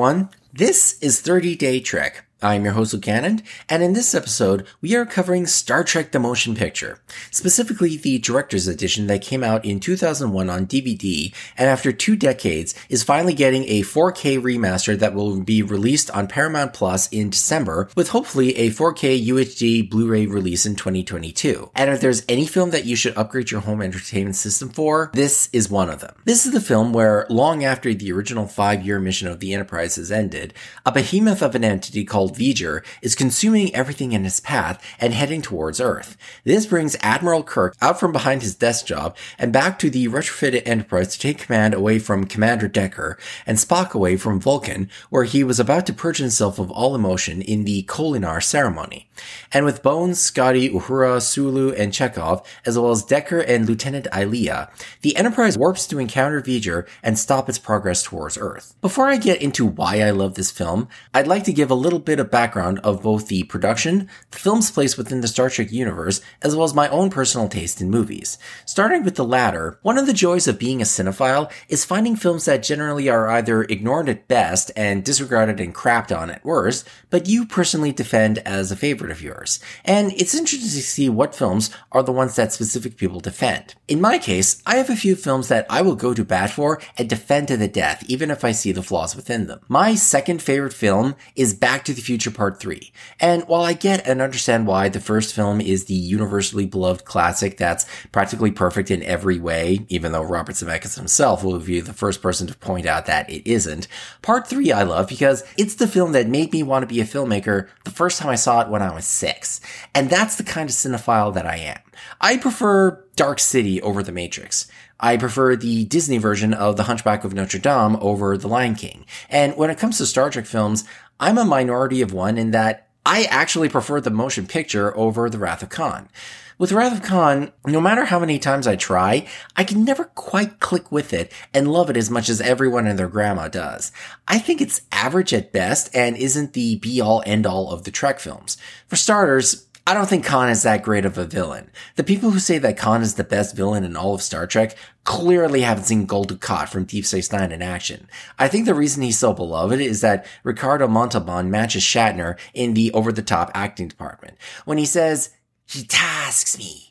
everyone. This is 30 Day Trek. I'm your host, Luke Cannon, and in this episode, we are covering Star Trek The Motion Picture, specifically the Director's Edition that came out in 2001 on DVD, and after two decades, is finally getting a 4K remaster that will be released on Paramount Plus in December, with hopefully a 4K UHD Blu-ray release in 2022. And if there's any film that you should upgrade your home entertainment system for, this is one of them. This is the film where, long after the original five-year mission of the Enterprise has ended, a behemoth of an entity called called V'ger is consuming everything in his path and heading towards Earth. This brings Admiral Kirk out from behind his desk job and back to the retrofitted Enterprise to take command away from Commander Decker and Spock away from Vulcan, where he was about to purge himself of all emotion in the Kolinahr ceremony. And with Bones, Scotty, Uhura, Sulu, and Chekov, as well as Decker and Lieutenant Ilia, the Enterprise warps to encounter V'ger and stop its progress towards Earth. Before I get into why I love this film, I'd like to give a little bit of background of both the production, the film's place within the Star Trek universe, as well as my own personal taste in movies. Starting with the latter, one of the joys of being a cinephile is finding films that generally are either ignored at best and disregarded and crapped on at worst, but you personally defend as a favorite of yours. And it's interesting to see what films are the ones that specific people defend. In my case, I have a few films that I will go to bat for and defend to the death, even if I see the flaws within them. My second favorite film is Back to the Future Part 3. And while I get and understand why the first film is the universally beloved classic that's practically perfect in every way, even though Robert Zemeckis himself will be the first person to point out that it isn't, Part 3 I love because it's the film that made me want to be a filmmaker the first time I saw it when I was six. And that's the kind of cinephile that I am. I prefer Dark City over The Matrix. I prefer the Disney version of The Hunchback of Notre Dame over The Lion King. And when it comes to Star Trek films, I'm a minority of one in that I actually prefer the motion picture over The Wrath of Khan. With Wrath of Khan, no matter how many times I try, I can never quite click with it and love it as much as everyone and their grandma does. I think it's average at best and isn't the be all end all of the Trek films. For starters, I don't think Khan is that great of a villain. The people who say that Khan is the best villain in all of Star Trek clearly haven't seen Gul Dukat from Deep Space Nine in action. I think the reason he's so beloved is that Ricardo Montalban matches Shatner in the over-the-top acting department. When he says, he tasks me,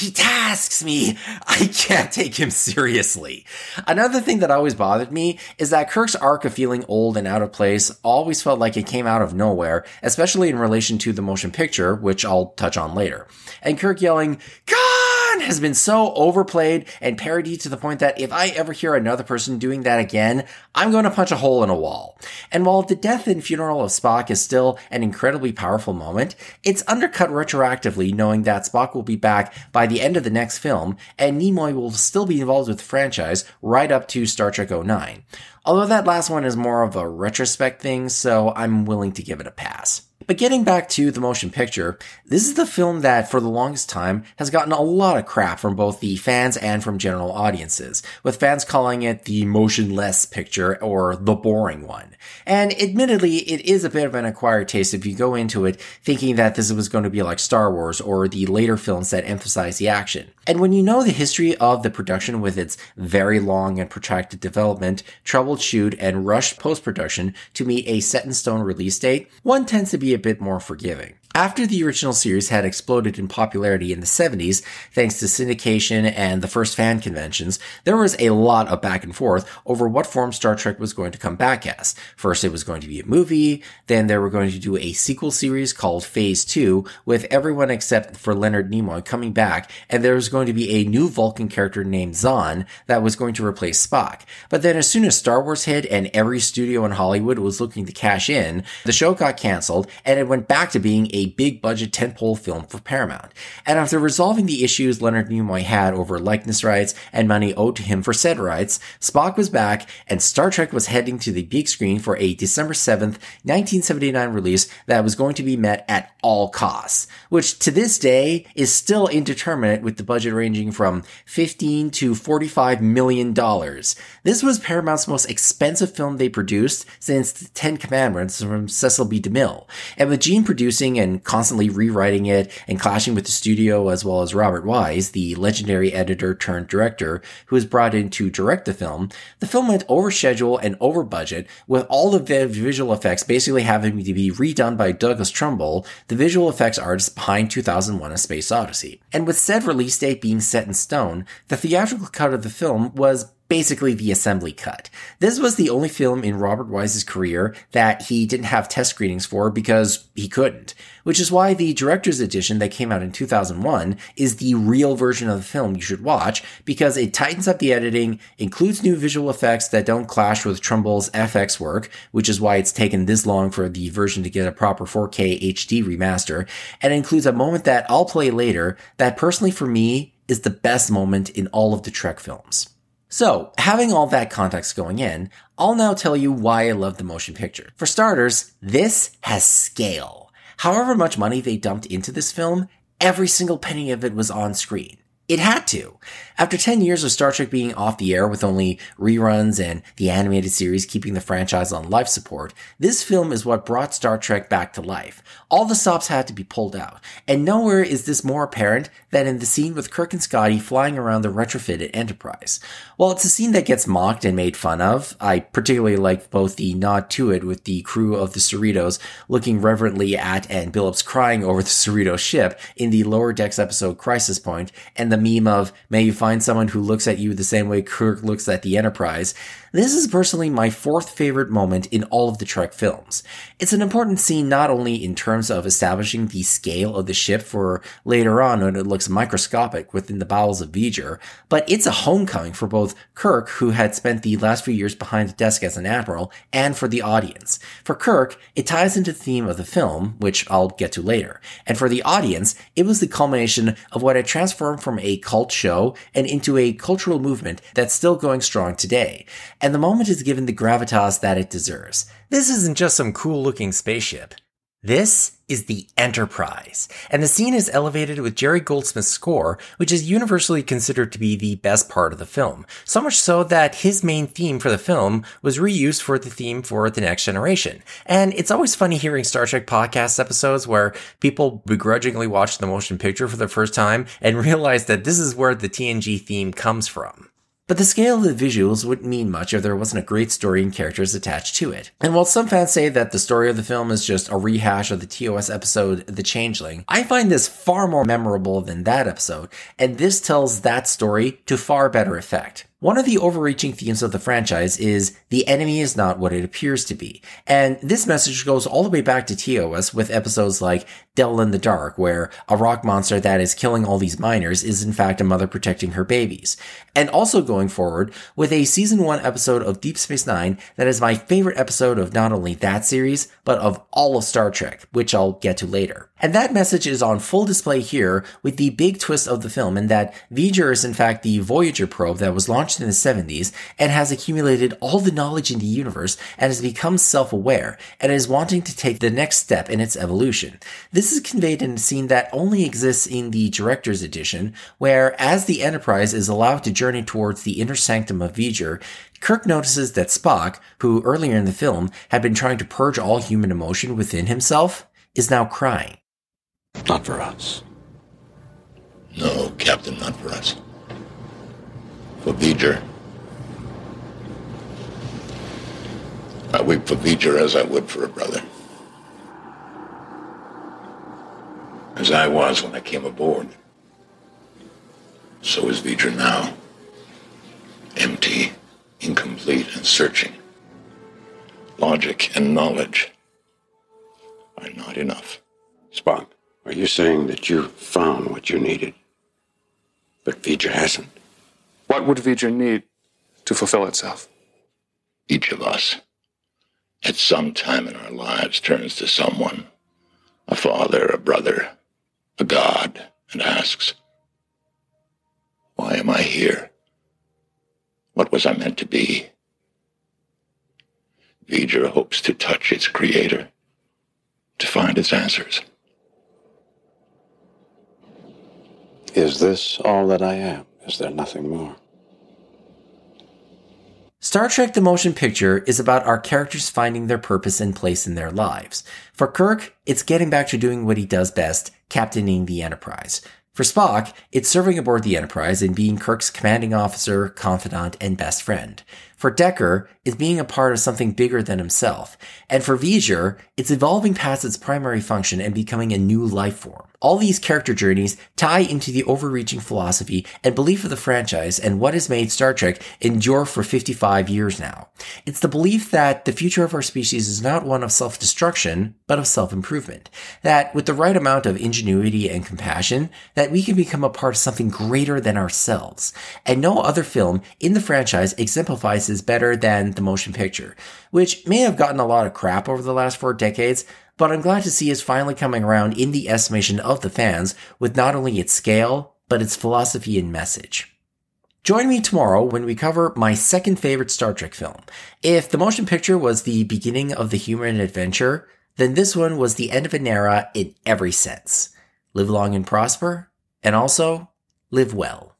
he tasks me. I can't take him seriously. Another thing that always bothered me is that Kirk's arc of feeling old and out of place always felt like it came out of nowhere, especially in relation to the motion picture, which I'll touch on later. And Kirk yelling, Khan has been so overplayed and parodied to the point that if I ever hear another person doing that again, I'm going to punch a hole in a wall. And while the death and funeral of Spock is still an incredibly powerful moment, it's undercut retroactively knowing that Spock will be back by the end of the next film, and Nimoy will still be involved with the franchise right up to Star Trek 09. Although that last one is more of a retrospect thing, so I'm willing to give it a pass. But getting back to the motion picture, this is the film that for the longest time has gotten a lot of crap from both the fans and from general audiences, with fans calling it the motionless picture or the boring one. And admittedly, it is a bit of an acquired taste if you go into it thinking that this was going to be like Star Wars or the later films that emphasize the action. And when you know the history of the production with its very long and protracted development, troubleshoot, and rushed post-production to meet a set in stone release date, one tends to be a bit more forgiving. After the original series had exploded in popularity in the 70s, thanks to syndication and the first fan conventions, there was a lot of back and forth over what form Star Trek was going to come back as. First, it was going to be a movie, then they were going to do a sequel series called Phase 2, with everyone except for Leonard Nimoy coming back, and there was going to be a new Vulcan character named Xon that was going to replace Spock. But then as soon as Star Wars hit and every studio in Hollywood was looking to cash in, the show got canceled and it went back to being a a big budget tentpole film for Paramount. And after resolving the issues Leonard Nimoy had over likeness rights and money owed to him for said rights, Spock was back and Star Trek was heading to the big screen for a December 7th, 1979 release that was going to be met at all costs, which to this day is still indeterminate with the budget ranging from 15 to 45 million dollars. This was Paramount's most expensive film they produced since The Ten Commandments from Cecil B. DeMille. And with Gene producing and and constantly rewriting it and clashing with the studio as well as Robert Wise, the legendary editor turned director who was brought in to direct the film, the film went over schedule and over budget with all of the visual effects basically having to be redone by Douglas Trumbull, the visual effects artist behind 2001 A Space Odyssey. And with said release date being set in stone, the theatrical cut of the film was basically the assembly cut. This was the only film in Robert Wise's career that he didn't have test screenings for because he couldn't, which is why the director's edition that came out in 2001 is the real version of the film you should watch because it tightens up the editing, includes new visual effects that don't clash with Trumbull's FX work, which is why it's taken this long for the version to get a proper 4K HD remaster, and includes a moment that I'll play later that personally for me is the best moment in all of the Trek films. So, having all that context going in, I'll now tell you why I love the motion picture. For starters, this has scale. However much money they dumped into this film, every single penny of it was on screen. It had to. After 10 years of Star Trek being off the air with only reruns and the animated series keeping the franchise on life support, this film is what brought Star Trek back to life. All the stops had to be pulled out, and nowhere is this more apparent than in the scene with Kirk and Scotty flying around the retrofitted Enterprise. While it's a scene that gets mocked and made fun of, I particularly like both the nod to it with the crew of the Cerritos looking reverently at and Billups crying over the Cerrito ship in the lower decks episode Crisis Point, and the meme of, may you find someone who looks at you the same way Kirk looks at the Enterprise, this is personally my fourth favorite moment in all of the Trek films. It's an important scene not only in terms of establishing the scale of the ship for later on when it looks microscopic within the bowels of V'Ger, but it's a homecoming for both Kirk, who had spent the last few years behind the desk as an admiral, and for the audience. For Kirk, it ties into the theme of the film, which I'll get to later. And for the audience, it was the culmination of what had transformed from a cult show and into a cultural movement that's still going strong today and the moment is given the gravitas that it deserves. This isn't just some cool looking spaceship. This is the Enterprise, and the scene is elevated with Jerry Goldsmith's score, which is universally considered to be the best part of the film. So much so that his main theme for the film was reused for the theme for The Next Generation. And it's always funny hearing Star Trek podcast episodes where people begrudgingly watch the motion picture for the first time and realize that this is where the TNG theme comes from. But the scale of the visuals wouldn't mean much if there wasn't a great story and characters attached to it. And while some fans say that the story of the film is just a rehash of the TOS episode The Changeling, I find this far more memorable than that episode, and this tells that story to far better effect. One of the overreaching themes of the franchise is the enemy is not what it appears to be. And this message goes all the way back to TOS with episodes like Devil in the Dark, where a rock monster that is killing all these miners is in fact a mother protecting her babies. And also going forward with a season one episode of Deep Space Nine that is my favorite episode of not only that series, but of all of Star Trek, which I'll get to later. And that message is on full display here with the big twist of the film in that V'Ger is in fact the Voyager probe that was launched in the 70s and has accumulated all the knowledge in the universe and has become self-aware and is wanting to take the next step in its evolution. This is conveyed in a scene that only exists in the director's edition, where as the Enterprise is allowed to journey towards the inner sanctum of V'Ger, Kirk notices that Spock, who earlier in the film had been trying to purge all human emotion within himself, is now crying. Not for us. No, Captain, not for us. For V'Ger. I weep for V'Ger as I would for a brother. As I was when I came aboard. So is V'Ger now. Empty, incomplete, and searching. Logic and knowledge are not enough. Spock. Are you saying that you found what you needed, but V'Ger hasn't? What would V'Ger need to fulfill itself? Each of us, at some time in our lives, turns to someone, a father, a brother, a God, and asks, Why am I here? What was I meant to be? V'Ger hopes to touch its creator, to find its answers. Is this all that I am? Is there nothing more? Star Trek The Motion Picture is about our characters finding their purpose and place in their lives. For Kirk, it's getting back to doing what he does best, captaining the Enterprise. For Spock, it's serving aboard the Enterprise and being Kirk's commanding officer, confidant, and best friend. For Decker, it's being a part of something bigger than himself. And for V'ger, it's evolving past its primary function and becoming a new life form. All these character journeys tie into the overreaching philosophy and belief of the franchise and what has made Star Trek endure for 55 years now. It's the belief that the future of our species is not one of self-destruction, but of self-improvement. That with the right amount of ingenuity and compassion, that we can become a part of something greater than ourselves. And no other film in the franchise exemplifies is better than the motion picture, which may have gotten a lot of crap over the last four decades, but I'm glad to see is finally coming around in the estimation of the fans with not only its scale, but its philosophy and message. Join me tomorrow when we cover my second favorite Star Trek film. If the motion picture was the beginning of the human adventure, then this one was the end of an era in every sense. Live long and prosper, and also live well.